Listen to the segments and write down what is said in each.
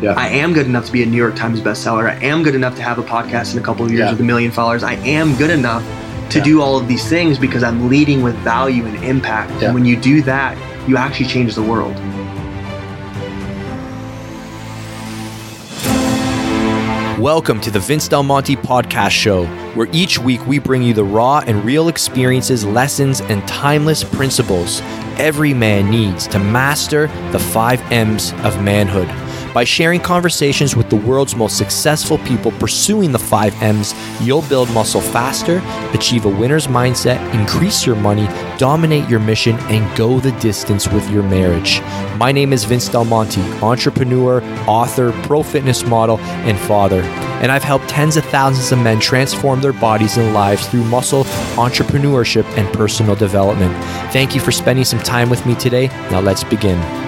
Yeah. I am good enough to be a New York Times bestseller. I am good enough to have a podcast in a couple of years Yeah. with a million followers. I am good enough to Yeah. do all of these things because I'm leading with value and impact. Yeah. And when you do that, you actually change the world. Welcome to the Vince Del Monte podcast show, where each week we bring you the raw and real experiences, lessons, and timeless principles every man needs to master the five M's of manhood. By sharing conversations with the world's most successful people pursuing the five M's, you'll build muscle faster, achieve a winner's mindset, increase your money, dominate your mission, and go the distance with your marriage. My name is Vince Del Monte, entrepreneur, author, pro fitness model, and father. And I've helped tens of thousands of men transform their bodies and lives through muscle, entrepreneurship, and personal development. Thank you for spending some time with me today. Now let's begin.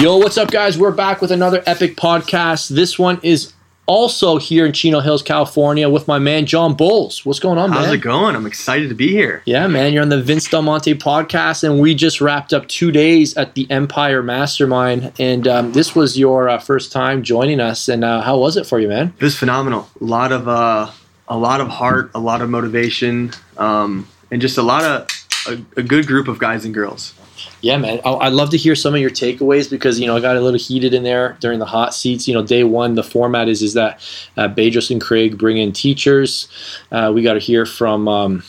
Yo, what's up, guys? We're back with another epic podcast. This one is also here in Chino Hills, California, with my man Jon Boles. What's going on, How's man? it going? I'm excited to be here. Yeah, man, you're on the Vince Del Monte podcast, and we just wrapped up two days at the Empire Mastermind, and um, this was your uh, first time joining us. And uh, how was it for you, man? It was phenomenal. A lot of uh, a lot of heart, a lot of motivation, um, and just a lot of a, a good group of guys and girls. Yeah, man. I- I'd love to hear some of your takeaways because you know I got a little heated in there during the hot seats. You know, day one, the format is is that uh, Bedros and Craig bring in teachers. Uh, we got to hear from um,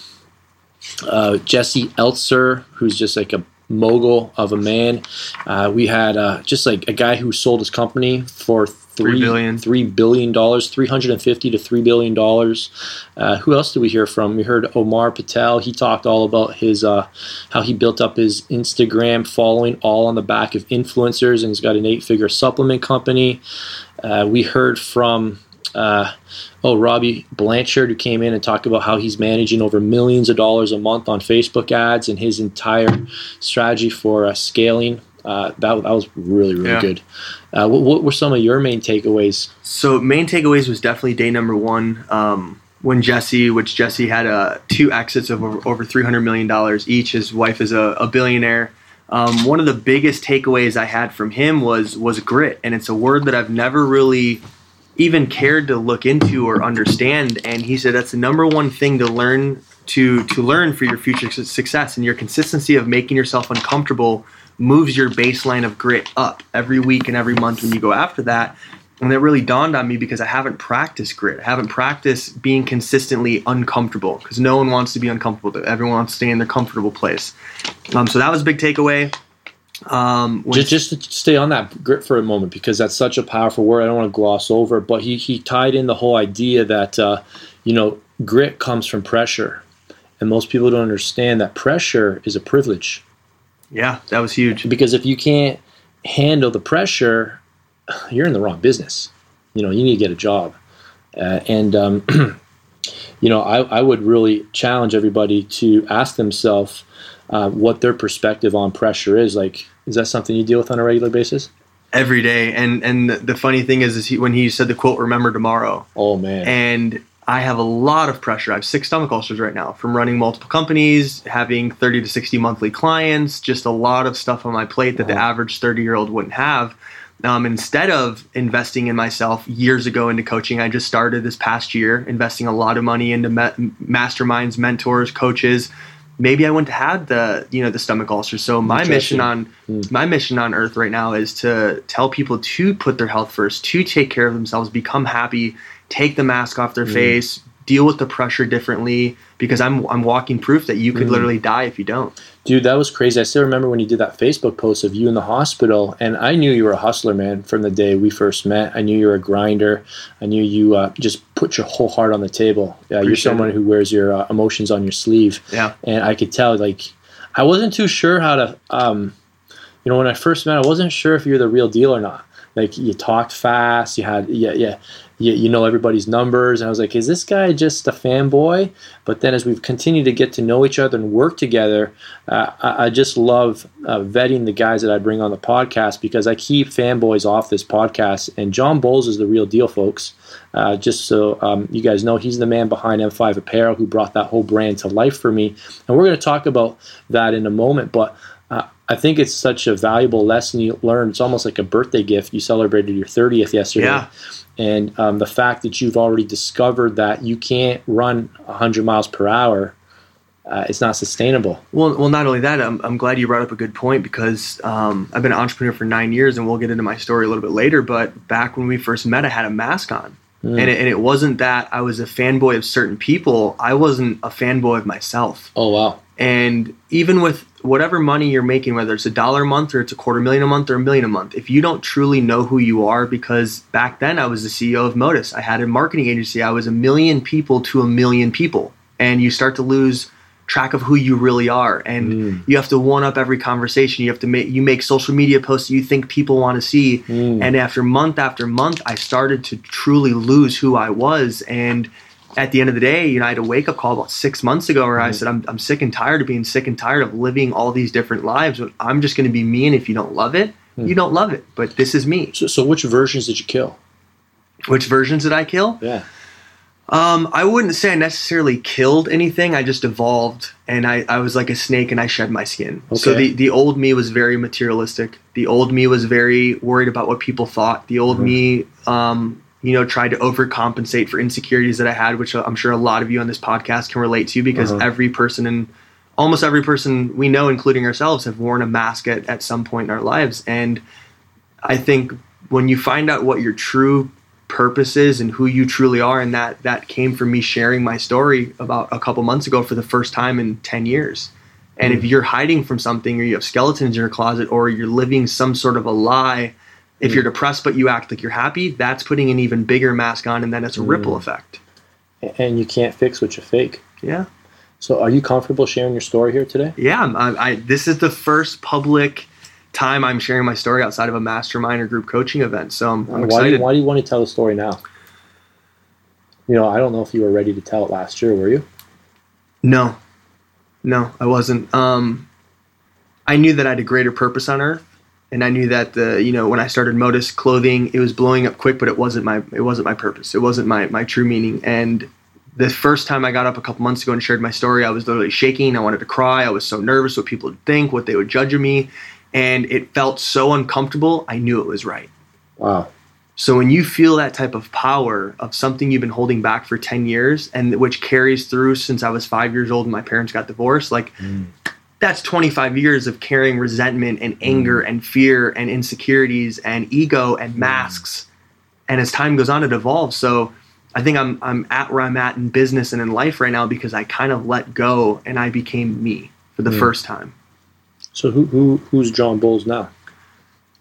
uh, Jesse Itzler, who's just like a mogul of a man. Uh, we had uh, just like a guy who sold his company for three Three billion. three billion dollars, three hundred and fifty to three billion dollars. Uh, who else did we hear from? We heard Omar Patel. He talked all about his uh, how he built up his Instagram following, all on the back of influencers, and he's got an eight-figure supplement company. Uh, we heard from uh, oh Robbie Blanchard, who came in and talked about how he's managing over millions of dollars a month on Facebook ads and his entire strategy for uh, scaling. Uh, that, that was really really Yeah. good. Uh, what, what were some of your main takeaways? So main takeaways was definitely day number one. Um, when Jesse, which Jesse had uh, two exits of over, over three hundred million dollars each. His wife is a, a billionaire. Um, one of the biggest takeaways I had from him was was grit, and it's a word that I've never really even cared to look into or understand. And he said that's the number one thing to learn to to learn for your future success and your consistency of making yourself uncomfortable moves your baseline of grit up every week and every month when you go after that. And that really dawned on me because I haven't practiced grit. I haven't practiced being consistently uncomfortable because no one wants to be uncomfortable. Everyone wants to stay in their comfortable place. Um, so that was a big takeaway. Um, Just, just to stay on that grit for a moment because that's such a powerful word. I don't want to gloss over, but he, he tied in the whole idea that uh, you know grit comes from pressure, and most people don't understand that pressure is a privilege yeah, that was huge. because if you can't handle the pressure, you're in the wrong business. You know, you need to get a job, uh, and um, you know, I, I would really challenge everybody to ask themselves uh, what their perspective on pressure is. Like, is that something you deal with on a regular basis? every day. And and the, the funny thing is, is he, when he said the quote "Remember tomorrow," Oh man. and I have a lot of pressure. I have six stomach ulcers right now from running multiple companies, having thirty to sixty monthly clients, just a lot of stuff on my plate that the average thirty year old wouldn't have. Um, instead of investing in myself years ago into coaching, I just started this past year investing a lot of money into me- masterminds, mentors, coaches. Maybe I wouldn't have the you know the stomach ulcers. So my mission on my mission on earth right now is to tell people to put their health first, to take care of themselves, become happy, take the mask off their face, deal with the pressure differently because I'm I'm walking proof that you could literally die if you don't. Dude, that was crazy. I still remember when you did that Facebook post of you in the hospital, and I knew you were a hustler, man, from the day we first met. I knew you were a grinder. I knew you uh, just put your whole heart on the table. Uh, you're someone it. who wears your uh, emotions on your sleeve. Yeah. And I could tell, like, I wasn't too sure how to, um, you know, when I first met, I wasn't sure if you're the real deal or not. Like you talked fast. You had yeah yeah you, you know everybody's numbers. And I was like, is this guy just a fanboy? But then as we've continued to get to know each other and work together, uh, I, I, just love uh, vetting the guys that I bring on the podcast because I keep fanboys off this podcast. And Jon Boles is the real deal, folks. Uh, just so um, you guys know, he's the man behind M5 Apparel who brought that whole brand to life for me. And we're going to talk about that in a moment. But I think it's such a valuable lesson you learn. It's almost like a birthday gift. You celebrated your 30th yesterday. Yeah and um, the fact that you've already discovered that you can't run 100 miles per hour uh, it's not sustainable. Well, well, not only that, I'm, I'm glad you brought up a good point because um, I've been an entrepreneur for nine years, and we'll get into my story a little bit later. But back when we first met, I had a mask on, mm. and, it, and it wasn't that I was a fanboy of certain people. I wasn't a fanboy of myself. Oh wow! And even with whatever money you're making, whether it's a dollar a month or it's a quarter million a month or a million a month, if you don't truly know who you are, because back then I was the CEO of Modus, I had a marketing agency, I was a million people to a million people, and you start to lose track of who you really are. And mm. you have to one up every conversation. You have to make you make social media posts you think people want to see. Mm. and after month after month i started to truly lose who i was. And at the end of the day, you know, I had a wake up call about six months ago where mm-hmm. I said, I'm, I'm sick and tired of being sick and tired of living all these different lives. I'm just going to be me. And if you don't love it, mm-hmm. you don't love it. But this is me. So, so, which versions did you kill? Which versions did I kill? Yeah. Um, I wouldn't say I necessarily killed anything. I just evolved and I, I was like a snake and I shed my skin. Okay. So the, the old me was very materialistic. The old me was very worried about what people thought. The old mm-hmm. me um, you know, tried to overcompensate for insecurities that I had, which I'm sure a lot of you on this podcast can relate to because uh-huh. every person and almost every person we know, including ourselves, have worn a mask at, at some point in our lives. And I think when you find out what your true purpose is and who you truly are, and that that came from me sharing my story about a couple months ago for the first time in 10 years. And mm. if you're hiding from something or you have skeletons in your closet or you're living some sort of a lie if you're depressed but you act like you're happy, that's putting an even bigger mask on, and then it's a ripple mm. effect. And you can't fix what you fake. Yeah. So, are you comfortable sharing your story here today? Yeah, I, I, this is the first public time I'm sharing my story outside of a mastermind or group coaching event. So I'm, I'm why excited. Do you, why do you want to tell the story now? You know, I don't know if you were ready to tell it last year. Were you? No, no, I wasn't. Um, I knew that I had a greater purpose on earth, and I knew that the you know when I started Modus clothing, it was blowing up quick, but it wasn't my it wasn't my purpose. It wasn't my my true meaning. And the first time I got up a couple months ago and shared my story, I was literally shaking. I wanted to cry. I was so nervous what people would think, what they would judge of me, and it felt so uncomfortable. I knew it was right. Wow. So when you feel that type of power of something you've been holding back for 10 years and which carries through since I was 5 years old and my parents got divorced, like mm that's 25 years of carrying resentment and anger mm. and fear and insecurities and ego and mm. masks. And as time goes on, it evolves. So I think I'm I'm at where I'm at in business and in life right now because I kind of let go and I became me for the mm. first time. So who, who who's Jon Boles now?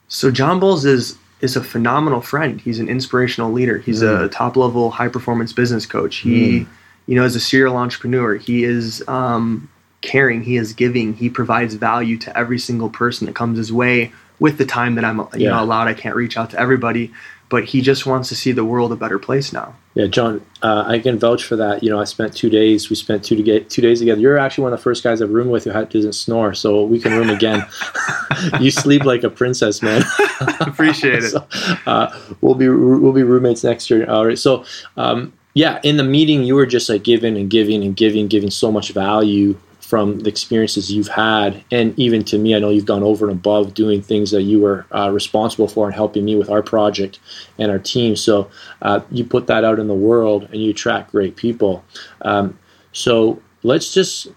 So Jon Boles is is a phenomenal friend. He's an inspirational leader. He's mm. a top level high performance business coach. He, mm. you know, is a serial entrepreneur. He is um, caring, he is giving, he provides value to every single person that comes his way with the time that I'm you yeah. know allowed. I can't reach out to everybody, but he just wants to see the world a better place now. Yeah, John, uh, I can vouch for that. You know, I spent two days. We spent two to get two days together. You're actually one of the first guys I've roomed with who doesn't snore, so we can room again. you sleep like a princess, man. Appreciate it. so, uh, we'll be we'll be roommates next year. All right. So, um, yeah, in the meeting, you were just like giving and giving and giving, giving so much value from the experiences you've had. And even to me, I know you've gone over and above doing things that you were uh, responsible for and helping me with our project and our team. So uh, you put that out in the world and you attract great people. Um, so let's just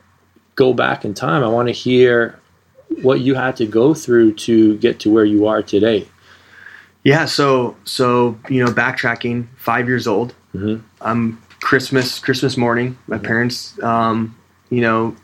go back in time. I want to hear what you had to go through to get to where you are today. Yeah, so so you know, backtracking, five years old. Mm-hmm. I'm Christmas Christmas morning. My mm-hmm. parents, um, you know,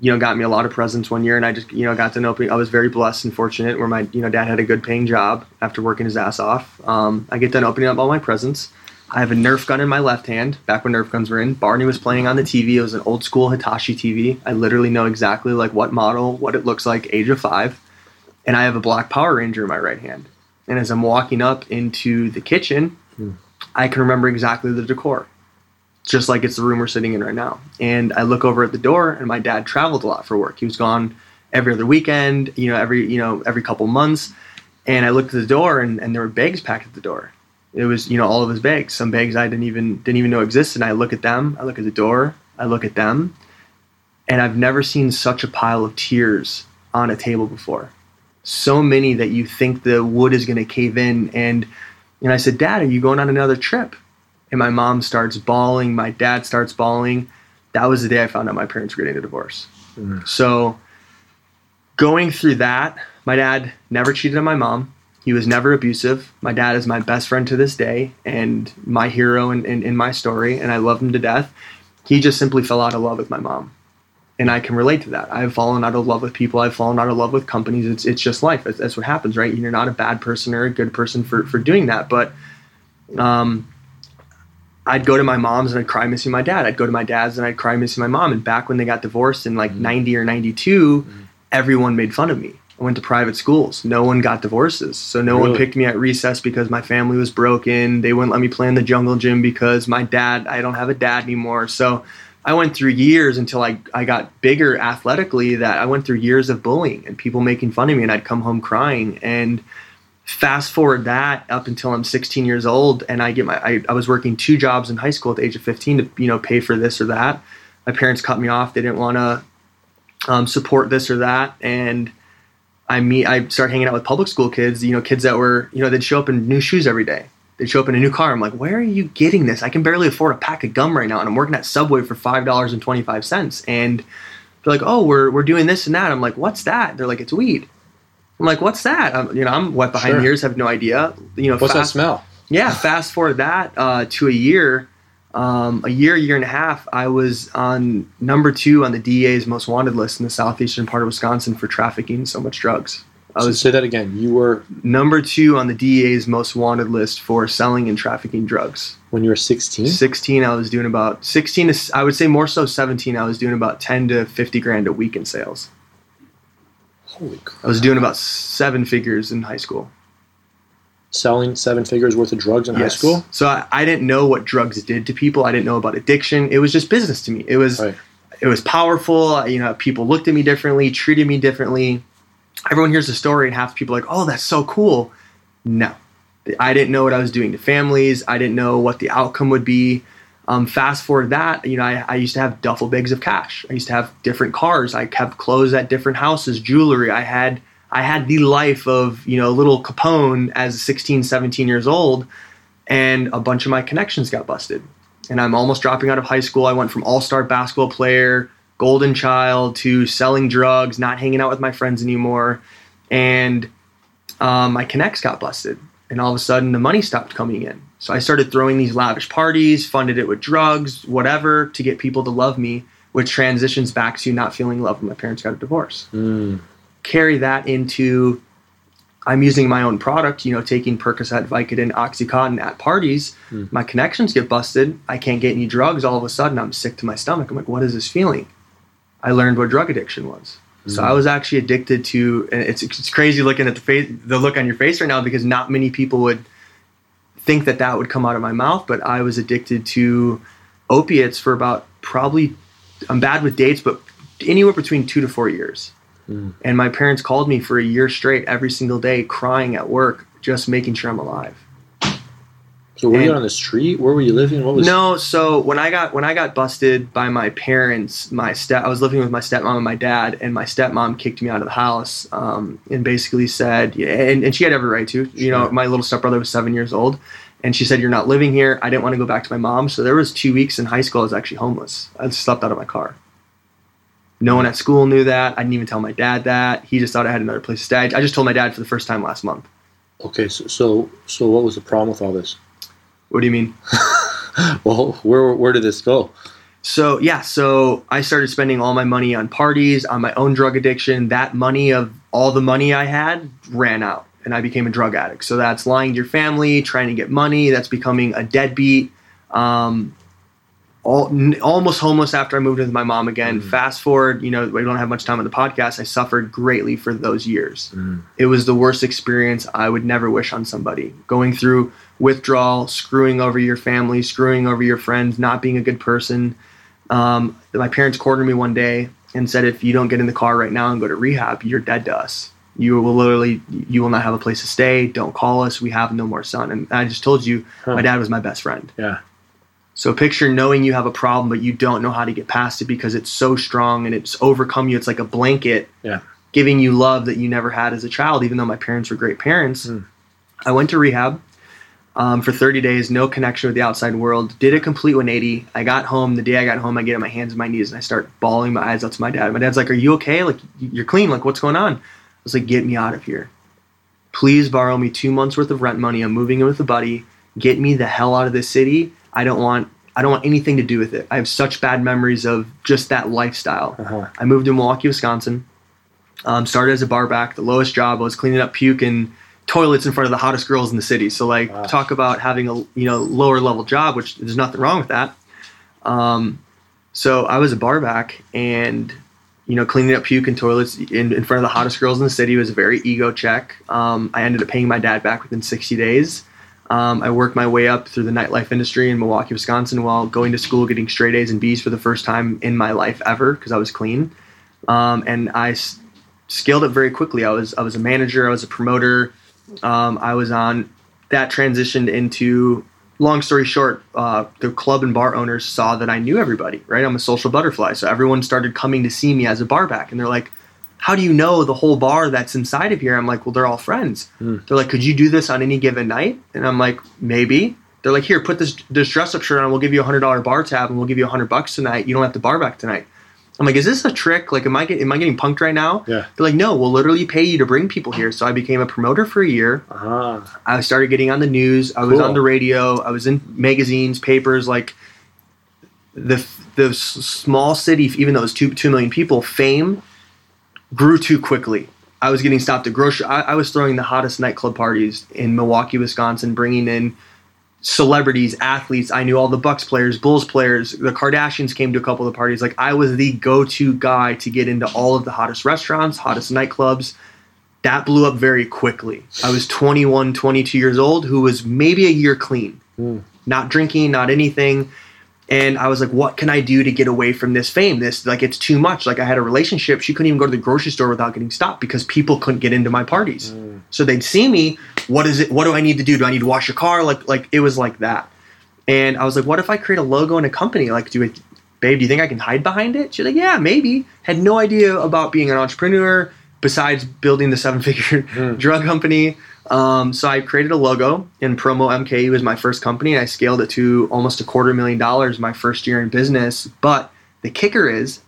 you know, got me a lot of presents one year, and I just, you know, got to know. I was very blessed and fortunate where my, you know, dad had a good paying job after working his ass off. Um, I get done opening up all my presents. I have a Nerf gun in my left hand. Back when Nerf guns were in, Barney was playing on the TV. It was an old school Hitachi TV. I literally know exactly like what model, what it looks like, age of five, and I have a black Power Ranger in my right hand. And as I'm walking up into the kitchen, I can remember exactly the decor, just like it's the room we're sitting in right now. And I look over at the door, and my dad traveled a lot for work. He was gone every other weekend, you know, every you know every couple months. And I looked at the door, and, and there were bags packed at the door. It was you know all of his bags. Some bags I didn't even didn't even know existed. And I look at them. I look at the door. I look at them, and I've never seen such a pile of tears on a table before. So many that you think the wood is going to cave in. And and I said, Dad, are you going on another trip? And my mom starts bawling. My dad starts bawling. That was the day I found out my parents were getting a divorce. So going through that, my dad never cheated on my mom. He was never abusive. My dad is my best friend to this day and my hero in, in, in my story, and I love him to death. He just simply fell out of love with my mom. And I can relate to that. I've fallen out of love with people. I've fallen out of love with companies. It's, it's just life. That's, that's what happens, right? You're not a bad person or a good person for, for doing that. But um, I'd go to my mom's and I'd cry missing my dad. I'd go to my dad's and I'd cry missing my mom. And back when they got divorced in like mm-hmm. 90 or 92, mm-hmm. everyone made fun of me. I went to private schools. No one got divorces. So no one picked me at recess because my family was broken. They wouldn't let me play in the jungle gym because my dad, I don't have a dad anymore. So I went through years until I, I got bigger athletically that I went through years of bullying and people making fun of me and I'd come home crying. And fast forward that up until I'm 16 years old and I get my I, I was working two jobs in high school at the age of 15 to you know pay for this or that. My parents cut me off. They didn't want to um, support this or that and I meet I start hanging out with public school kids, you know, kids that were, you know, they'd show up in new shoes every day. They'd show up in a new car. I'm like, where are you getting this? I can barely afford a pack of gum right now and I'm working at Subway for five dollars and twenty five cents. And they're like, Oh, we're we're doing this and that. I'm like, what's that? They're like, it's weed. I'm like, what's that? Um, you know, I'm wet behind Sure. the ears, have no idea. You know, What's that smell? yeah, fast forward that uh, to a year, um, a year, year and a half, I was on number two on the DEA's most wanted list in the southeastern part of Wisconsin for trafficking so much drugs. I was So say that again. You were number two on the DEA's most wanted list for selling and trafficking drugs. when you were 16. 16, I was doing about 16 to, I would say more so 17, I was doing about 10 to 50 grand a week in sales. Holy crap! I was doing about seven figures in high school. selling seven figures worth of drugs in high school. So I, I didn't know what drugs did to people. I didn't know about addiction. It was just business to me. It was Right. it was powerful. Uh, you know, people looked at me differently, treated me differently. Everyone hears the story, and half the people are like, "Oh, that's so cool." No, I didn't know what I was doing to families. I didn't know what the outcome would be. Um, fast forward that, you know, I, I used to have duffel bags of cash. I used to have different cars. I kept clothes at different houses, jewelry. I had I had the life of you know little Capone as 16, 17 years old, and a bunch of my connections got busted. And I'm almost dropping out of high school. I went from all star basketball player, golden child, to selling drugs, not hanging out with my friends anymore. And um, my connects got busted. And all of a sudden, the money stopped coming in. So I started throwing these lavish parties, funded it with drugs, whatever, to get people to love me, which transitions back to not feeling love when my parents got a divorce Mm. carry that into I'm using my own product, you know, taking Percocet, Vicodin, OxyContin at parties. My connections get busted. I can't get any drugs. All of a sudden, I'm sick to my stomach. I'm like, what is this feeling? I learned what drug addiction was. So I was actually addicted to, and it's, it's crazy looking at the face, the look on your face right now because not many people would think that that would come out of my mouth. But I was addicted to opiates for about probably, I'm bad with dates, but anywhere between two to four years. Hmm. And my parents called me for a year straight, every single day, crying at work, just making sure I'm alive. So were you on the street? Where were you living? What was No, so when I got when I got busted by my parents, my step I was living with my stepmom and my dad, and my stepmom kicked me out of the house um, and basically said, and, and she had every right to. You know, my little stepbrother was seven years old, and she said, "You're not living here." I didn't want to go back to my mom, so there was two weeks in high school I was actually homeless. I slept out of my car. No one at school knew that. I didn't even tell my dad that. He just thought I had another place to stay. I just told my dad for the first time last month. Okay, so, so so what was the problem with all this? What do you mean? Well, where where did this go? So yeah, so I started spending all my money on parties, on my own drug addiction. That money of all the money I had ran out, and I became a drug addict. So that's lying to your family, trying to get money. That's becoming a deadbeat. Um, all, n- almost homeless after I moved with my mom again. Fast forward, you know, we don't have much time on the podcast. I suffered greatly for those years. It was the worst experience I would never wish on somebody. Going through withdrawal, screwing over your family, screwing over your friends, not being a good person. Um, my parents cornered me one day and said, if you don't get in the car right now and go to rehab, you're dead to us. You will literally, you will not have a place to stay. Don't call us. We have no more son. And I just told you, my dad was my best friend. Yeah. So picture knowing you have a problem, but you don't know how to get past it because it's so strong and it's overcome you. It's like a blanket Yeah. giving you love that you never had as a child, even though my parents were great parents. I went to rehab um, for 30 days, no connection with the outside world. Did a complete 180. I got home. The day I got home, I get on my hands and my knees and I start bawling my eyes out to my dad. My dad's like, "Are you okay? Like you're clean? Like what's going on?" I was like, "Get me out of here. Please borrow me two months worth of rent money. I'm moving in with a buddy. Get me the hell out of this city. I don't want." I don't want anything to do with it. I have such bad memories of just that lifestyle. Uh-huh. I moved to Milwaukee, Wisconsin. Um, started as a barback. The lowest job I was cleaning up puke and toilets in front of the hottest girls in the city. So like Wow. talk about having a you know lower level job, which there's nothing wrong with that. Um, so I was a barback and you know cleaning up puke and toilets in, in front of the hottest girls in the city was a very ego check. Um, I ended up paying my dad back within 60 days. Um, I worked my way up through the nightlife industry in Milwaukee, Wisconsin, while going to school, getting straight A's and B's for the first time in my life ever because I was clean. Um, and I s- scaled up very quickly. I was I was a manager, I was a promoter. Um, I was on that transitioned into. Long story short, uh, the club and bar owners saw that I knew everybody. Right, I'm a social butterfly, so everyone started coming to see me as a bar back, and they're like, "How do you know the whole bar that's inside of here?" I'm like, "Well, they're all friends." They're like, "Could you do this on any given night?" And I'm like, "Maybe." They're like, "Here, put this this dress up shirt on. We'll give you a hundred dollar bar tab, and we'll give you a hundred bucks tonight. You don't have to bar back tonight." I'm like, "Is this a trick? Like, am I get, am I getting punked right now?" Yeah. They're like, "No, we'll literally pay you to bring people here." So I became a promoter for a year. Ah. I started getting on the news. I was Cool. on the radio. I was in magazines, papers. Like the the small city, even though it was two two million people, fame grew too quickly. I was getting stopped at grocery. I, I was throwing the hottest nightclub parties in Milwaukee, Wisconsin, bringing in celebrities, athletes. I knew all the Bucks players, Bulls players. The Kardashians came to a couple of the parties. Like I was the go-to guy to get into all of the hottest restaurants, hottest nightclubs. That blew up very quickly. I was 21, 22 years old, who was maybe a year clean, hmm. not drinking, not anything. And I was like, what can I do to get away from this fame? This, like, it's too much. Like, I had a relationship. She couldn't even go to the grocery store without getting stopped because people couldn't get into my parties. Mm. So they'd see me. What is it? What do I need to do? Do I need to wash your car? Like, like it was like that. And I was like, what if I create a logo in a company? Like, do it, babe, do you think I can hide behind it? She's like, yeah, maybe. Had no idea about being an entrepreneur besides building the seven figure mm. drug company. Um, so I created a logo and Promo MK was my first company. And I scaled it to almost a quarter million dollars my first year in business. But the kicker is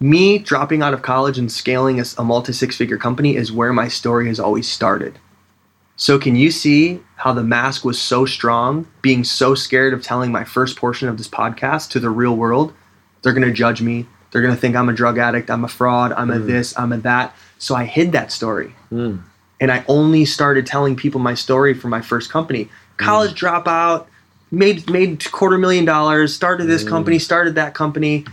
me dropping out of college and scaling a, a multi six figure company is where my story has always started. So can you see how the mask was so strong, being so scared of telling my first portion of this podcast to the real world? They're gonna judge me. They're gonna think I'm a drug addict, I'm a fraud, I'm a this, I'm a that. So I hid that story. Mm. And I only started telling people my story for my first company. College mm. dropout, made made quarter million dollars, started this mm. company, started that company.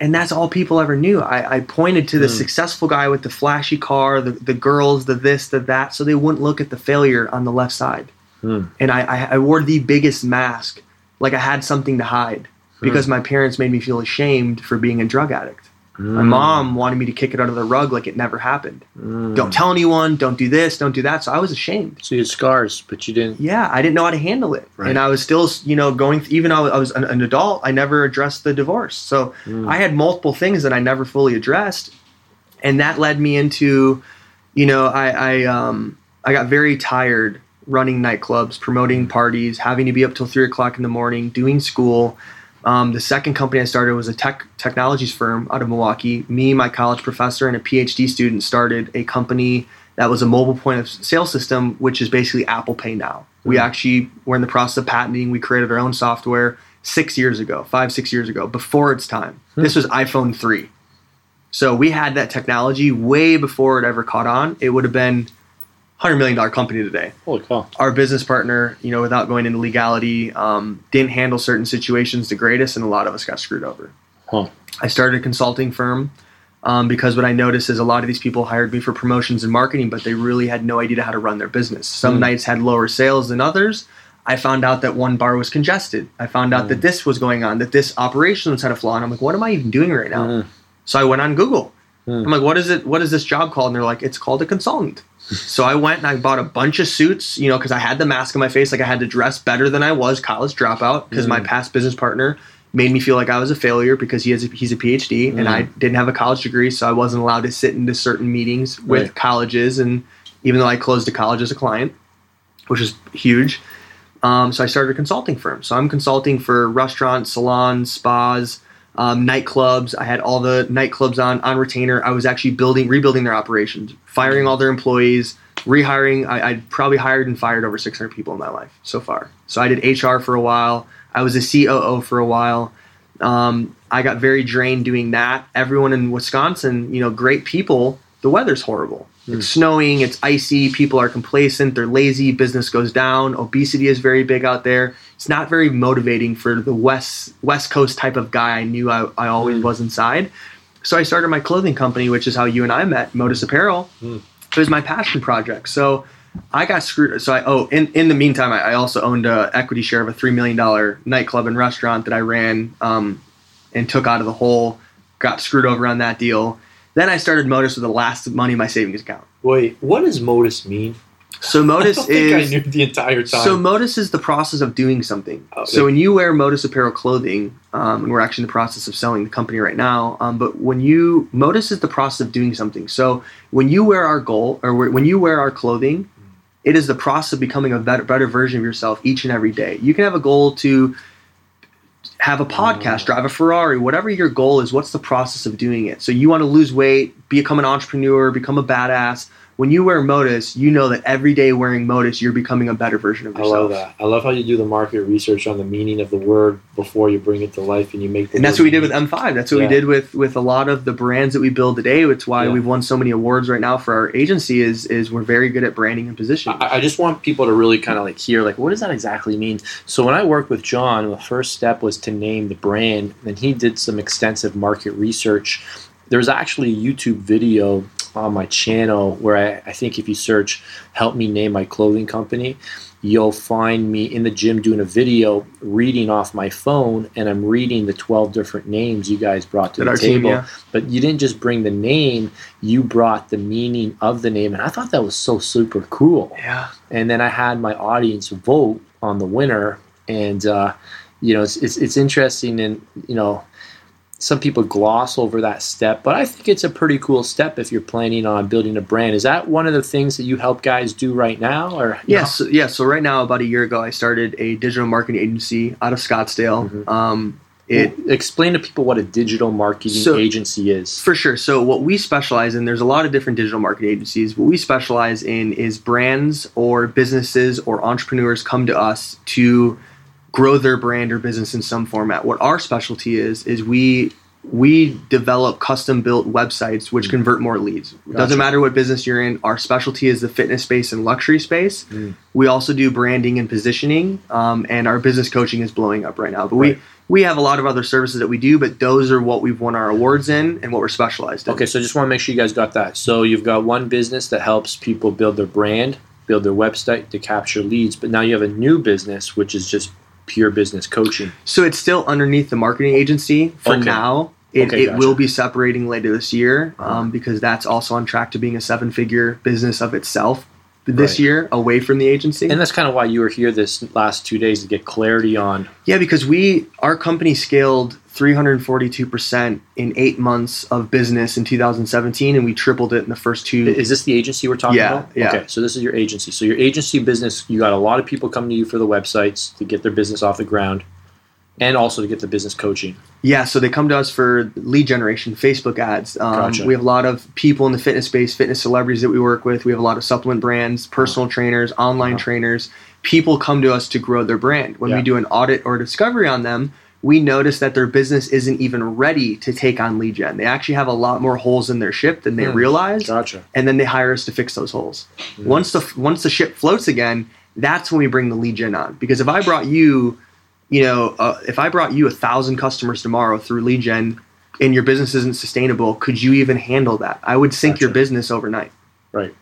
And that's all people ever knew. I, I pointed to the mm. successful guy with the flashy car, the, the girls, the this, the that, so they wouldn't look at the failure on the left side. Hmm. And I, I, I wore the biggest mask, like I had something to hide, because my parents made me feel ashamed for being a drug addict. Mm. My mom wanted me to kick it under the rug like it never happened. Mm. Don't tell anyone, don't do this, don't do that. So I was ashamed. So you had scars, but you didn't. Yeah, I didn't know how to handle it, Right. and I was still, you know, going. Even though I was an, an adult, I never addressed the divorce. So mm. I had multiple things that I never fully addressed, and that led me into, you know, I I um I got very tired running nightclubs, promoting parties, having to be up till three o'clock in the morning, doing school. Um, the second company I started was a tech technologies firm out of Milwaukee. Me, my college professor, and a PhD student started a company that was a mobile point of sale system, which is basically Apple Pay now. We actually were in the process of patenting. We created our own software six years ago, five, six years ago, before its time. This was iPhone 3. So we had that technology way before it ever caught on. It would have been hundred million dollar company today. Holy cow! Our business partner, you know, without going into legality, um, didn't handle certain situations the greatest, and a lot of us got screwed over. Huh. I started a consulting firm um, because what I noticed is a lot of these people hired me for promotions and marketing, but they really had no idea how to run their business. Some Mm. nights had lower sales than others. I found out that one bar was congested. I found out that this was going on, that this operations had a flaw, and I'm like, what am I even doing right now? Mhm. So I went on Google. Mm. I'm like, what is it? What is this job called? And they're like, it's called a consultant. So I went and I bought a bunch of suits, you know, because I had the mask on my face, like I had to dress better than I was, college dropout, because my Mm. past business partner made me feel like I was a failure because he has a, he's a PhD and I didn't have a college degree, so I wasn't allowed to sit into certain meetings with Right. colleges. And even though I closed a college as a client, which is huge, um, so I started a consulting firm. So I'm consulting for restaurants, salons, spas, um, nightclubs. I had all the nightclubs on on retainer. I was actually building, rebuilding their operations, firing all their employees, rehiring. I, I probably hired and fired over 600 people in my life so far. So I did HR for a while. I was a COO for a while. Um, I got very drained doing that. Everyone in Wisconsin, you know, great people. The weather's horrible. Hmm. It's snowing. It's icy. People are complacent. They're lazy. Business goes down. Obesity is very big out there. It's not very motivating for the west West Coast type of guy I knew I, I always hmm. was inside. So I started my clothing company, which is how you and I met, Modus hmm. Apparel. It was my passion project. So I got screwed. So I oh in in the meantime, I, I also owned a equity share of a three million dollar nightclub and restaurant that I ran um, and took out of the hole. Got screwed over on that deal. Then I started Modus with the last money in my savings account. Wait, what does modus mean? So Modus I is I knew the entire time. so modus is the process of doing something. Okay. So when you wear modus apparel clothing, um, and we're actually in the process of selling the company right now. Um, but when you modus is the process of doing something. So when you wear our goal or when you wear our clothing, it is the process of becoming a better, better version of yourself each and every day. You can have a goal to have a mm-hmm. podcast, drive a Ferrari, whatever your goal is, what's the process of doing it? So you want to lose weight, become an entrepreneur, become a badass. When you wear Modus, you know that every day wearing Modus, you're becoming a better version of yourself I love that. I love how you do the market research on the meaning of the word before you bring it to life, and you make. The And that's what we did with. M5. That's what Yeah. we did with with a lot of the brands that we build today. It's why Yeah. we've won so many awards right now for our agency. Is is we're very good at branding and positioning. I, I just want people to really kind of like hear like what does that exactly mean. So when I worked with Jon, the first step was to name the brand, and he did some extensive market research. There's actually a YouTube video on my channel where I, I think if you search "help me name my clothing company," you'll find me in the gym doing a video reading off my phone, and I'm reading the 12 different names you guys brought to That the our team, table. yeah. But you didn't just bring the name; you brought the meaning of the name, and I thought that was so super cool yeah. and then I had my audience vote on the winner, and uh, you know it's, it's it's interesting, and you know some people gloss over that step, but I think it's a pretty cool step if you're planning on building a brand. Is that one of the things that you help guys do right now, or Yes, so, yeah. So right now, about a year ago, I started a digital marketing agency out of Scottsdale. Mhm. Um, it Well, explain to people what a digital marketing So- agency is. For sure. So what we specialize in, there's a lot of different digital marketing agencies. What we specialize in is brands or businesses or entrepreneurs come to us to grow their brand or business in some format. What our specialty is is we we develop custom built websites which convert more leads. Gotcha. Doesn't matter what business you're in. Our specialty is the fitness space and luxury space. Mm. We also do branding and positioning, um, and our business coaching is blowing up right now. But we we have a lot of other services that we do, but those are what we've won our awards in and what we're specialized in. Okay, so I just want to make sure you guys got that. So you've got one business that helps people build their brand, build their website to capture leads, but now you have a new business which is just pure business coaching. So it's still underneath the marketing agency for Okay. now. It, Okay, it gotcha. will be separating later this year Uh-huh. um, because that's also on track to being a seven figure business of itself this Right. year away from the agency. And that's kind of why you were here this last two days to get clarity on. yeah, because we our company scaled 342% in eight months of business in 2017 and we tripled it in the first two. Is this the agency we're talking Yeah, about? yeah. Okay, so this is your agency. So your agency business, you got a lot of people coming to you for the websites to get their business off the ground, and also to get the business coaching. Yeah, so they come to us for lead generation, Facebook ads. Um, Gotcha. We have a lot of people in the fitness space, fitness celebrities that we work with. We have a lot of supplement brands, personal trainers, online Uh-huh. trainers. People come to us to grow their brand. When Yeah. we do an audit or discovery on them, we notice that their business isn't even ready to take on lead gen. They actually have a lot more holes in their ship than they Hmm. realize, Gotcha. and then they hire us to fix those holes. Hmm. Once the once the ship floats again, that's when we bring the lead gen on. Because if I brought you, you know, uh, if I brought you a thousand customers tomorrow through lead gen, and your business isn't sustainable, could you even handle that? I would sink your business overnight. Right.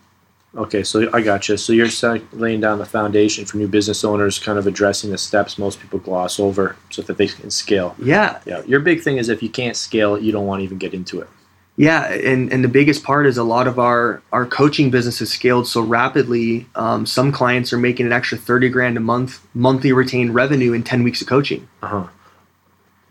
Okay, so I got you. So you're laying down the foundation for new business owners, kind of addressing the steps most people gloss over, so that they can scale. Yeah, Yeah, your big thing is if you can't scale you don't want to even get into it. Yeah, and, and the biggest part is a lot of our, our coaching business has scaled so rapidly. Um, some clients are making an extra 30 grand a month, monthly retained revenue in 10 weeks of coaching. Uh huh.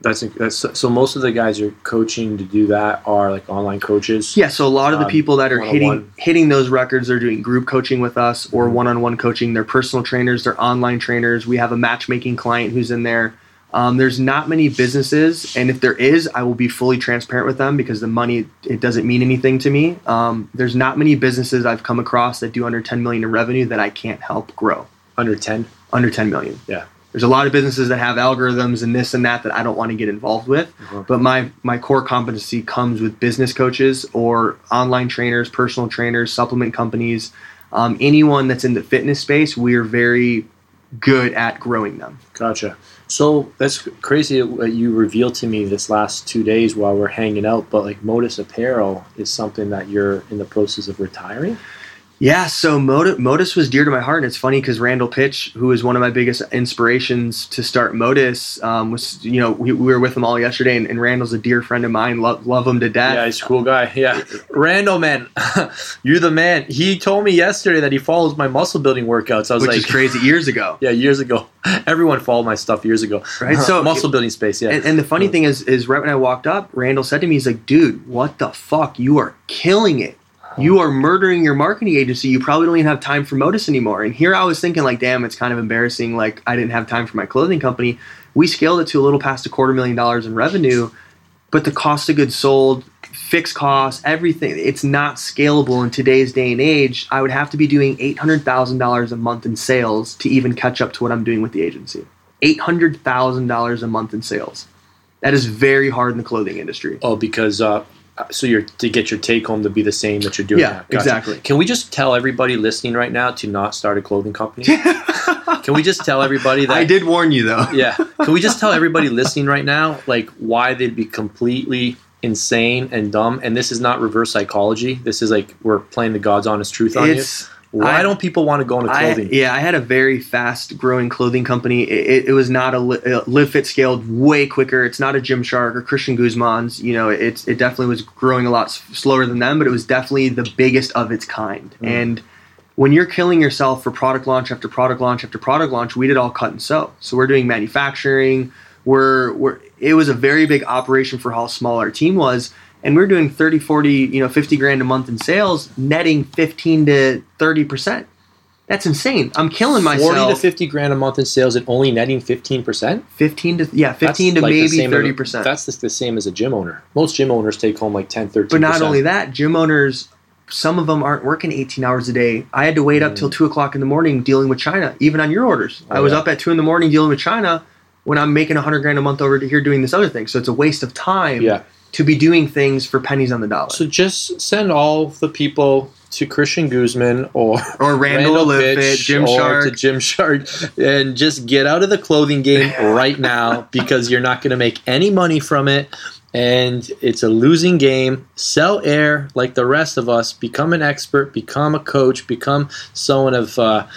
That's, that's so. Most of the guys you're coaching to do that are like online coaches. Yeah, so a lot of the Um, people that are hitting hitting those records are doing group coaching with us or Mhm. one-on-one coaching. They're personal trainers, they're online trainers. We have a matchmaking client who's in there. Um, there's not many businesses, and if there is, I will be fully transparent with them because the money it doesn't mean anything to me. Um, there's not many businesses I've come across that do under 10 million in revenue that I can't help grow Under ten. under 10 million. Yeah. There's a lot of businesses that have algorithms and this and that that I don't want to get involved with. Uh-huh. But my my core competency comes with business coaches or online trainers, personal trainers, supplement companies, um, anyone that's in the fitness space. We are very good at growing them. Gotcha. So that's crazy what you revealed to me this last two days while we're hanging out. But like Modus Apparel is something that you're in the process of retiring. Yeah, so Modus, was dear to my heart, and it's funny because Randall Pitch, who is one of my biggest inspirations to start Modus, um, was you know we, we were with him all yesterday, and, and Randall's a dear friend of mine, love, love him to death. Yeah, he's a cool guy. Yeah, Randall, man, you're the man. He told me yesterday that he follows my muscle building workouts. I was which like, is crazy. Years ago, yeah, years ago. Everyone followed my stuff years ago. Right, so- muscle building space. Yeah, And, and the funny thing is, is right when I walked up, Randall said to me, "He's like, dude, what the fuck? You are killing it. You are murdering your marketing agency. You probably don't even have time for Modus anymore." And here I was thinking, like, damn, it's kind of embarrassing. Like, I didn't have time for my clothing company. We scaled it to a little past a quarter million dollars in revenue, but the cost of goods sold, fixed costs, everything, it's not scalable in today's day and age. I would have to be doing eight hundred thousand dollars a month in sales to even catch up to what I'm doing with the agency. Eight hundred thousand dollars a month in sales. That is very hard in the clothing industry. oh, because uh, Uh, so you're to get your take home to be the same that you're doing. Yeah, now. Gotcha. exactly. Can we just tell everybody listening right now to not start a clothing company? Can we just tell everybody that I did warn you though. yeah. Can we just tell everybody listening right now, like, why they'd be completely insane and dumb? And this is not reverse psychology. This is like we're playing the God's honest truth on It's you. Why I- don't people want to go into I, clothing? yeah, I had a very fast growing clothing company. It, it, it was not a uh, live fit scaled way quicker. It's not a Gymshark or Christian Guzman's. You know, it's it definitely was growing a lot s- slower than them, but it was definitely the biggest of its kind. Mm. And when you're killing yourself for product launch after product launch after product launch, we did all cut and sew. So we're doing manufacturing. We're we're it was a very big operation for how small our team was. And we're doing 30, 40, you know, 50 grand a month in sales, netting 15 to 30%. That's insane. I'm killing myself. Forty to fifty grand a month in sales and only netting fifteen percent. 15 to yeah, 15 to maybe 30%. That's the, the same as a gym owner. Most gym owners take home like 10, 13 But not only that, gym owners, some of them aren't working 18 hours a day. I had to wait up Mm. till 2 o'clock in the morning dealing with China, even on your orders. I Oh, was yeah. up at 2 in the morning dealing with China when I'm making 100 grand a month over here doing this other thing. So it's a waste of time Yeah. To be doing things for pennies on the dollar. So just send all the people to Christian Guzman or or Randall, Live Fit, Pitch Jim or Shark. to Gymshark and just get out of the clothing game right now because you're not going to make any money from it and it's a losing game. Sell air like the rest of us. Become an expert. Become a coach. Become someone of uh,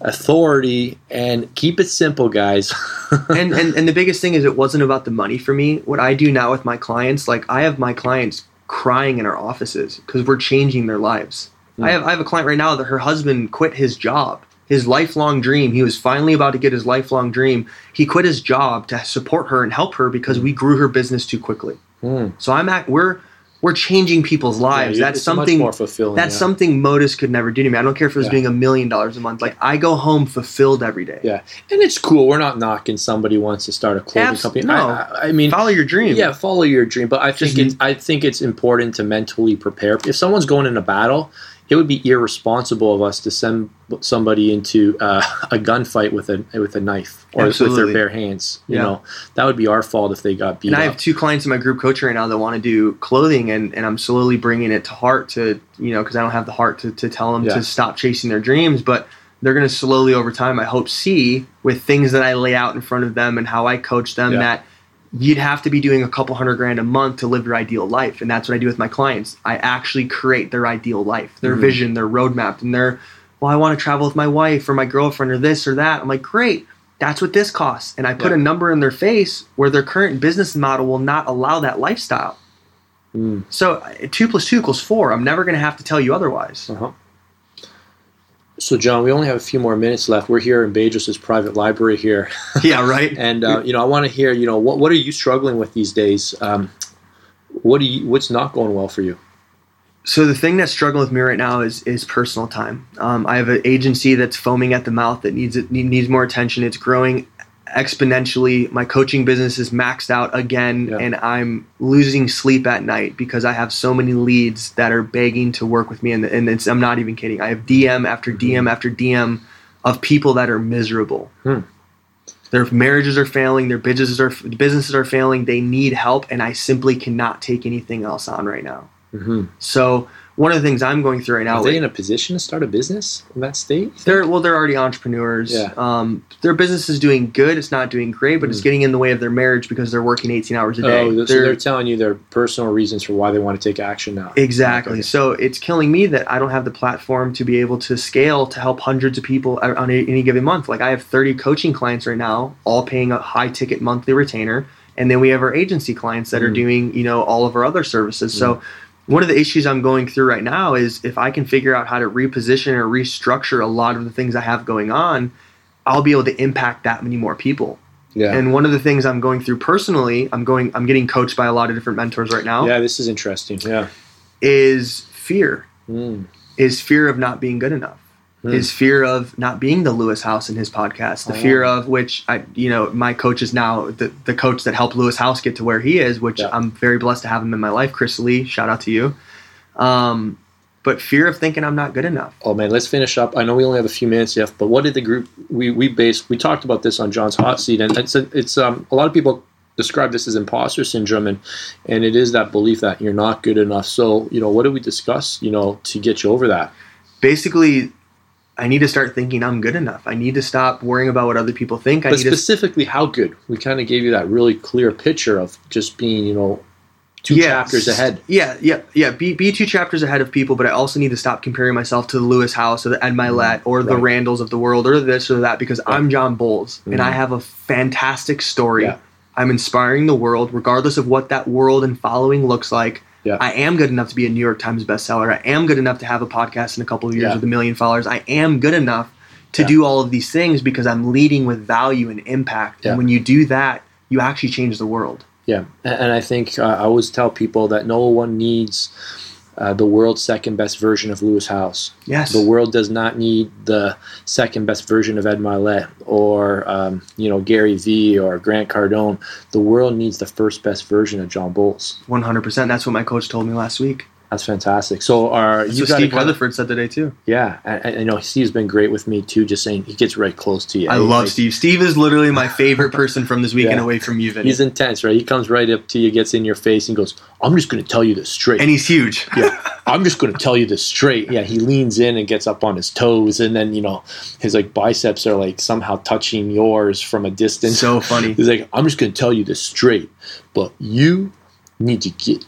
authority and keep it simple, guys. and, and and the biggest thing is it wasn't about the money for me. What I do now with my clients, like I have my clients crying in our offices because we're changing their lives. Hmm. I have I have a client right now that her husband quit his job, his lifelong dream. He was finally about to get his lifelong dream. He quit his job to support her and help her because we grew her business too quickly. Hmm. So I'm at we're we're changing people's lives. Yeah, that's something more fulfilling. that's yeah. something Modus could never do to me. I don't care if it was Yeah. doing a million dollars a month. Like I go home fulfilled every day. Yeah, and it's cool. We're not knocking somebody wants to start a clothing Abs- company. no. I, I- mean, Follow your dream. Yeah, follow your dream. But I think Just- it's I think it's important to mentally prepare. If someone's going in a battle, it would be irresponsible of us to send somebody into uh, a gunfight with a with a knife or Absolutely. with their bare hands. You Yeah. know, that would be our fault if they got beat And I up. have two clients in my group coach right now that want to do clothing, and, and I'm slowly bringing it to heart to, you know, because I don't have the heart to, to tell them Yeah. to stop chasing their dreams, but they're going to slowly over time, I hope, see with things that I lay out in front of them and how I coach them Yeah. that you'd have to be doing a couple hundred grand a month to live your ideal life. And that's what I do with my clients. I actually create their ideal life, their Mhm. vision, their roadmap, and their, well, I want to travel with my wife or my girlfriend or this or that. I'm like, great. That's what this costs. And I put Yeah. a number in their face where their current business model will not allow that lifestyle. Mm. So two plus two equals four. I'm never going to have to tell you otherwise. Uh-huh. So, Jon, we only have a few more minutes left. We're here in Bedros' private library here, yeah, right. and uh, you know, I want to hear, you know, what what are you struggling with these days? Um, what do you, what's not going well for you? So the thing that's struggling with me right now is is personal time. Um, I have an agency that's foaming at the mouth that needs it needs more attention. It's growing exponentially. My coaching business is maxed out again, Yeah. and I'm losing sleep at night because I have so many leads that are begging to work with me. And, and it's, I'm not even kidding. I have DM after DM after DM of people that are miserable. Hmm. Their marriages are failing. Their businesses are businesses are failing. They need help, and I simply cannot take anything else on right now. Mm-hmm. So one of the things I'm going through right now, Are they in a position to start a business in that state? they're well, they're already entrepreneurs. Yeah. Um, their business is doing good. It's not doing great, but it's Mm. getting in the way of their marriage because they're working 18 hours a day. Oh, so They're- they're telling you their personal reasons for why they want to take action now. Exactly. Okay. So it's killing me that I don't have the platform to be able to scale to help hundreds of people on any given month. Like I have 30 coaching clients right now, all paying a high ticket monthly retainer, and then we have our agency clients that are Mm. doing, you know, all of our other services. So one of the issues I'm going through right now is if I can figure out how to reposition or restructure a lot of the things I have going on, I'll be able to impact that many more people. Yeah. And one of the things I'm going through personally, I'm going I'm getting coached by a lot of different mentors right now, yeah, this is interesting. Yeah. is fear Mm. is fear of not being good enough Hmm. is fear of not being the Lewis Howes in his podcast the Oh. fear of which i you know my coach is now the, the coach that helped Lewis Howes get to where he is which Yeah. i'm very blessed to have him in my life chris lee shout out to you um, but fear of thinking i'm not good enough Oh man, let's finish up. I know we only have a few minutes left, but what did the group we we based? We talked about this on Jon's hot seat, and it's a, it's um a lot of people describe this as imposter syndrome, and and it is that belief that you're not good enough. So you know, what did we discuss? You know, to get you over that. basically i need to start thinking i'm good enough i need to stop worrying about what other people think i But need to specifically, how good? We kind of gave you that really clear picture of just being, you know, two Yeah, chapters ahead. Yeah, yeah, yeah. Be, be two chapters ahead of people, but I also need to stop comparing myself to the Lewis Howes or the Ed Mylett or the Right. Randalls of the world or this or that because I'm Jon Boles and I Mhm. have a fantastic story. Yeah. I'm inspiring the world, regardless of what that world and following looks like. Yeah. I am good enough to be a New York Times bestseller. I am good enough to have a podcast in a couple of years Yeah. with a million followers. I am good enough to Yeah. do all of these things because I'm leading with value and impact. And when you do that, you actually change the world. Yeah, and and I think uh, I always tell people that no one needs uh, the world's second best version of Lewis Howes. Yes. The world does not need the second best version of Ed Mylett or um, you know Gary Vee or Grant Cardone. The world needs the first best version of Jon Boles. 100%. That's what my coach told me last week. That's fantastic. So, are you Steve Weatherford said today too. Yeah, I, I know Steve's been great with me too. Just saying, he gets right close to you. I Like, love Steve. Steve is literally my favorite person from this weekend Yeah. away from you, Vinny. He's intense, right? He comes right up to you, gets in your face, and goes, "I'm just going to tell you this straight." and he's huge. yeah, I'm just going to tell you this straight. Yeah, he leans in and gets up on his toes, and then you know his like biceps are like somehow touching yours from a distance. so funny. He's like, I'm just going to tell you this straight, but you need to get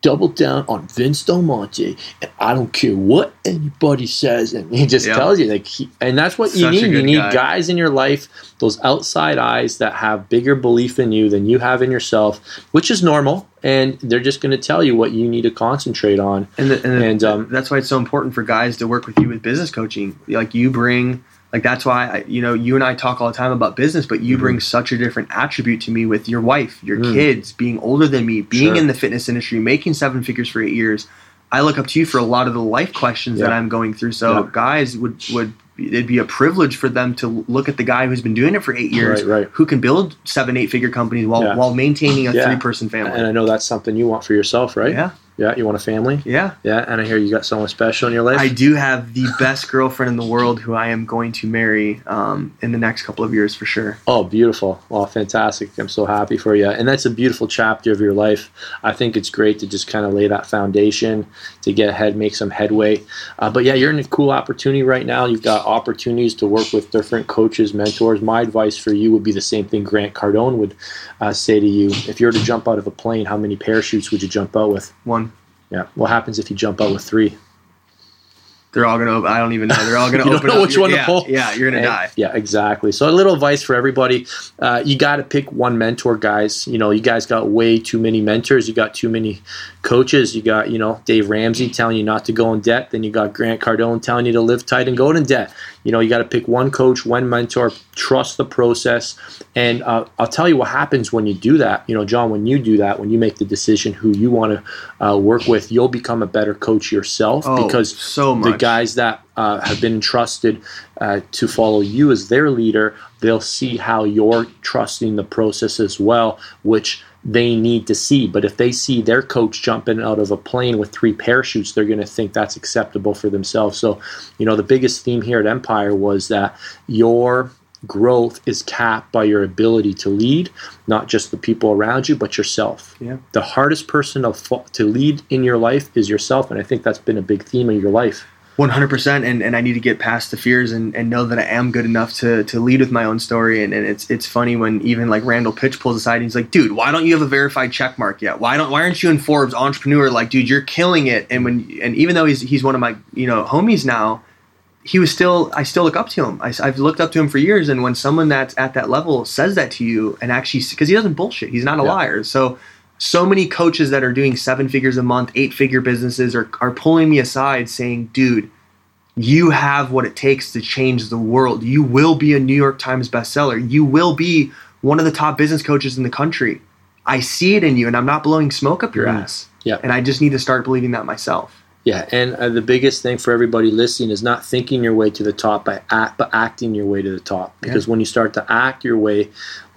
double down on Vince Del Monte, and I don't care what anybody says, and he just Yeah. tells you like, he, and that's what you Such a need. You need guy. guys in your life, those outside eyes that have bigger belief in you than you have in yourself, which is normal, and they're just going to tell you what you need to concentrate on. And, the, and, the- And, um, that's why it's so important for guys to work with you with business coaching. Like you bring, like that's why I, you know you and I talk all the time about business, but you Mhm. bring such a different attribute to me with your wife, your Mm. kids, being older than me, being Sure. in the fitness industry, making seven figures for eight years. I look up to you for a lot of the life questions that I'm going through. So Yeah. guys would would it'd be a privilege for them to look at the guy who's been doing it for eight years, Right, right. who can build seven, eight figure companies while Yeah. while maintaining a Yeah. three person family. And I know that's something you want for yourself, right? yeah, Yeah. You want a family? yeah. Yeah. And I hear you got someone special in your life. I do have the best girlfriend in the world who I am going to marry um, in the next couple of years for sure. Oh, beautiful. Well, fantastic. I'm so happy for you. And that's a beautiful chapter of your life. I think it's great to just kind of lay that foundation to get ahead, make some headway. Uh, but yeah, you're in a cool opportunity right now. You've got opportunities to work with different coaches, mentors. My advice for you would be the same thing Grant Cardone would uh, say to you. If you were to jump out of a plane, how many parachutes would you jump out with? One, Yeah. What happens if you jump out with three? They're all gonna. I don't even know. They're all gonna You don't open know up. which You're- one to yeah, pull? Yeah, you're gonna And- die. Yeah, exactly. So a little advice for everybody: uh, you got to pick one mentor, guys. You know, you guys got way too many mentors. You got too many coaches. You got you know Dave Ramsey telling you not to go in debt. Then you got Grant Cardone telling you to live tight and go in debt. You know, you got to pick one coach, one mentor. Trust the process, and uh, I'll tell you what happens when you do that. You know, Jon, when you do that, when you make the decision who you want to uh, work with, you'll become a better coach yourself Oh, because so the guys that uh, have been entrusted uh, to follow you as their leader, they'll see how you're trusting the process as well, which they need to see. But if they see their coach jumping out of a plane with three parachutes, they're going to think that's acceptable for themselves. So, you know, the biggest theme here at Empire was that your growth is capped by your ability to lead, not just the people around you, but yourself. Yeah. The hardest person to, lead in your life is yourself. And I think that's been a big theme of your life. One hundred percent, and and I need to get past the fears and, and know that I am good enough to to lead with my own story. And, and it's it's funny when even like Randall Pitch pulls aside and he's like, "Dude, why don't you have a verified check mark yet? Why don't why aren't you in Forbes entrepreneur? Like, dude, you're killing it." And when and even though he's he's one of my you know homies now, he was still I still look up to him. I, have looked up to him for years. And when someone that's at that level says that to you and actually because he doesn't bullshit, he's not a Yeah. liar. So so many coaches that are doing seven figures a month, eight figure businesses are, are pulling me aside saying, dude, you have what it takes to change the world. You will be a New York Times bestseller. You will be one of the top business coaches in the country. I see it in you, and I'm not blowing smoke up your Mhm. ass. Yeah. And I just need to start believing that myself. Yeah, and uh, the biggest thing for everybody listening is not thinking your way to the top by act, but acting your way to the top. Because when you start to act your way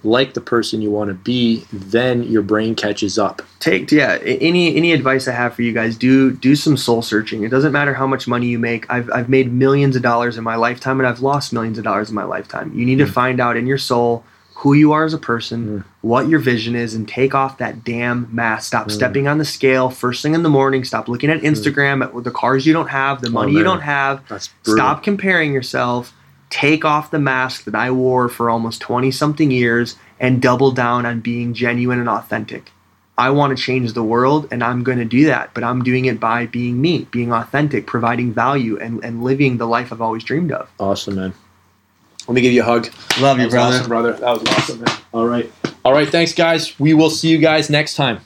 like the person you want to be, then your brain catches up. take yeah any any advice i have for you guys do do some soul searching. It doesn't matter how much money you make. I've, I've made millions of dollars in my lifetime and i've lost millions of dollars in my lifetime. You need to find out in your soul who you are as a person what your vision is and take off that damn mask. Stop stepping on the scale first thing in the morning. Stop looking at instagram at the cars you don't have the money you don't have. Stop comparing yourself. Take off the mask that i wore for almost 20 something years and double down on being genuine and authentic. I want to change the world and I'm going to do that, but I'm doing it by being me, being authentic, providing value, and, and living the life I've always dreamed of. Awesome, man. Let me give you a hug. Love That was awesome, brother. That was awesome, man. All right. All right. Thanks, guys. We will see you guys next time.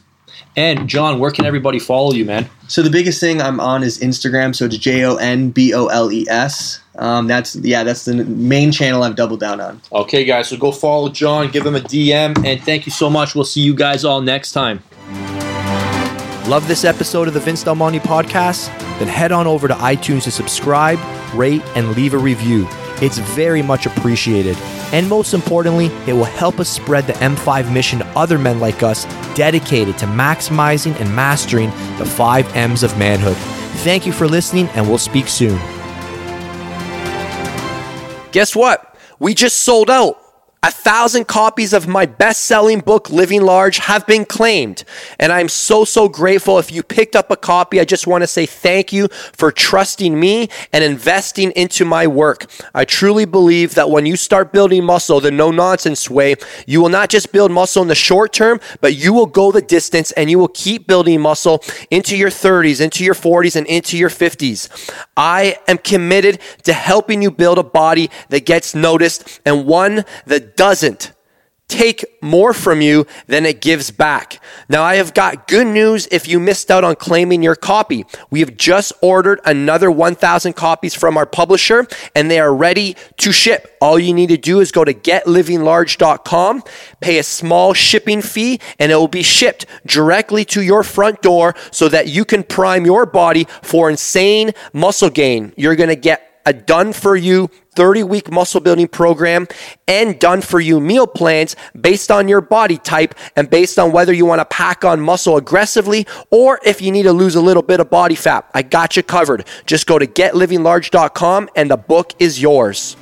And, Jon, where can everybody follow you, man? So the biggest thing I'm on is Instagram. So it's J O N B O L E S. Um, that's yeah, that's the main channel I've doubled down on. Okay, guys. So go follow Jon, give him a DM, and thank you so much. We'll see you guys all next time. Love this episode of the Vince Del Monte podcast? Then head on over to iTunes to subscribe, rate, and leave a review. It's very much appreciated. And most importantly, it will help us spread the M5 mission to other men like us dedicated to maximizing and mastering the five M's of manhood. Thank you for listening, and we'll speak soon. Guess what? We just sold out. A thousand copies of my best selling book, Living Large, have been claimed. And I'm so, so grateful. If you picked up a copy, I just want to say thank you for trusting me and investing into my work. I truly believe that when you start building muscle the no nonsense way, you will not just build muscle in the short term, but you will go the distance and you will keep building muscle into your 30s, into your 40s, and into your 50s. I am committed to helping you build a body that gets noticed and one that doesn't take more from you than it gives back. Now, I have got good news if you missed out on claiming your copy. We have just ordered another 1,000 copies from our publisher and they are ready to ship. All you need to do is go to getlivinglarge.com, pay a small shipping fee, and it will be shipped directly to your front door so that you can prime your body for insane muscle gain. You're going to get a done for you 30 week muscle building program and done for you meal plans based on your body type and based on whether you want to pack on muscle aggressively or if you need to lose a little bit of body fat. I got you covered. Just go to getlivinglarge.com and the book is yours.